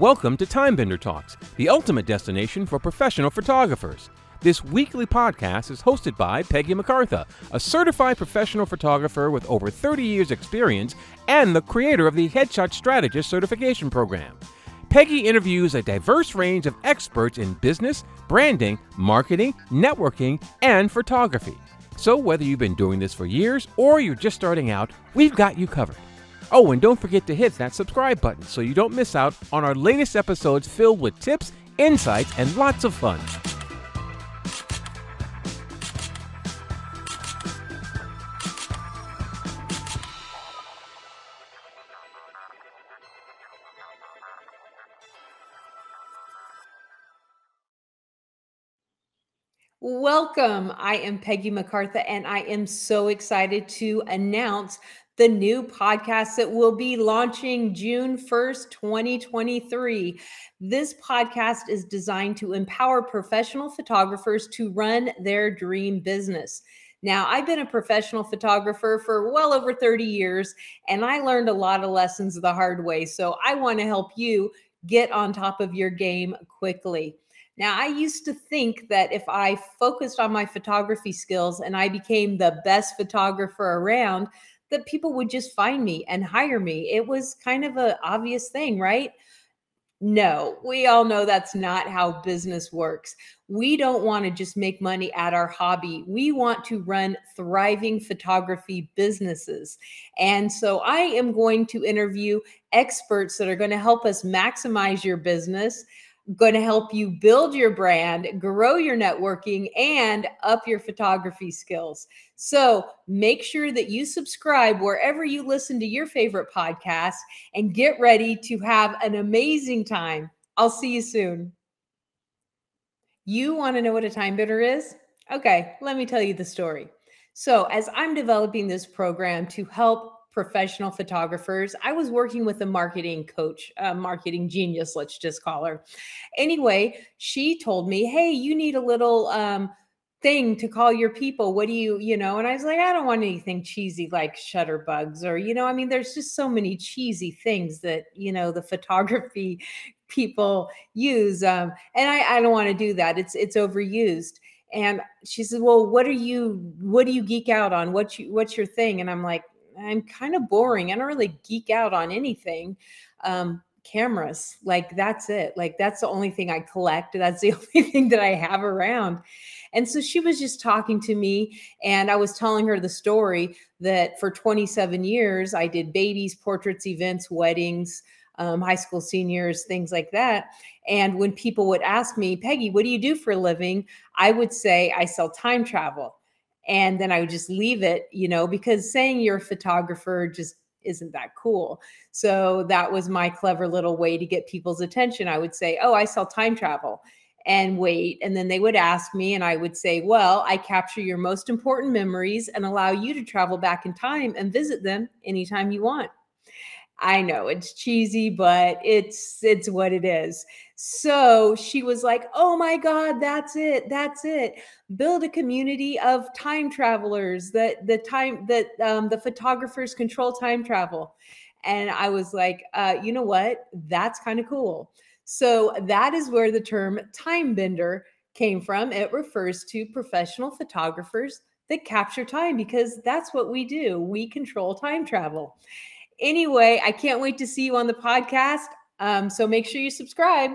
Welcome to Timebender Talks, the ultimate destination for professional photographers. This weekly podcast is hosted by Peggy McCartha, a certified professional photographer with over 30 years' experience and the creator of the Headshot Strategist certification program. Peggy interviews a diverse range of experts in business, branding, marketing, networking, and photography. So, whether you've been doing this for years or you're just starting out, we've got you covered. Oh, and don't forget to hit that subscribe button so you don't miss out on our latest episodes filled with tips, insights, and lots of fun. Welcome. I am Peggy McCartha, and I am so excited to announce the new podcast that will be launching June 1st, 2023. This podcast is designed to empower professional photographers to run their dream business. Now, I've been a professional photographer for well over 30 years, and I learned a lot of lessons the hard way. So I want to help you get on top of your game quickly. Now, I used to think that if I focused on my photography skills and I became the best photographer around, that people would just find me and hire me. It was kind of an obvious thing, right? No, we all know that's not how business works. We don't want to just make money at our hobby. We want to run thriving photography businesses. And so I am going to interview experts that are going to help us maximize your business going to help you build your brand, grow your networking, and up your photography skills. So make sure that you subscribe wherever you listen to your favorite podcast and get ready to have an amazing time. I'll see you soon. You want to know what a time bender is? Okay, let me tell you the story. So, as I'm developing this program to help professional photographers. I was working with a marketing coach, a marketing genius, let's just call her. Anyway, she told me, Hey, you need a little um, thing to call your people. What do you, you know? And I was like, I don't want anything cheesy like shutterbugs or, you know, I mean, there's just so many cheesy things that, you know, the photography people use. Um, and I, I don't want to do that. It's, it's overused. And she said, well, what are you, what do you geek out on? What's you, what's your thing? And I'm like, I'm kind of boring. I don't really geek out on anything. Um, cameras, like that's it. Like that's the only thing I collect. That's the only thing that I have around. And so she was just talking to me, and I was telling her the story that for 27 years, I did babies, portraits, events, weddings, um, high school seniors, things like that. And when people would ask me, Peggy, what do you do for a living? I would say, I sell time travel and then I would just leave it, you know, because saying you're a photographer just isn't that cool. So that was my clever little way to get people's attention. I would say, "Oh, I sell time travel." And wait, and then they would ask me and I would say, "Well, I capture your most important memories and allow you to travel back in time and visit them anytime you want." I know it's cheesy, but it's it's what it is. So she was like, "Oh my god, that's it. That's it. Build a community of time travelers that the time that um, the photographers control time travel." And I was like, uh, "You know what? That's kind of cool." So that is where the term time bender came from. It refers to professional photographers that capture time because that's what we do. We control time travel. Anyway, I can't wait to see you on the podcast. Um, so make sure you subscribe.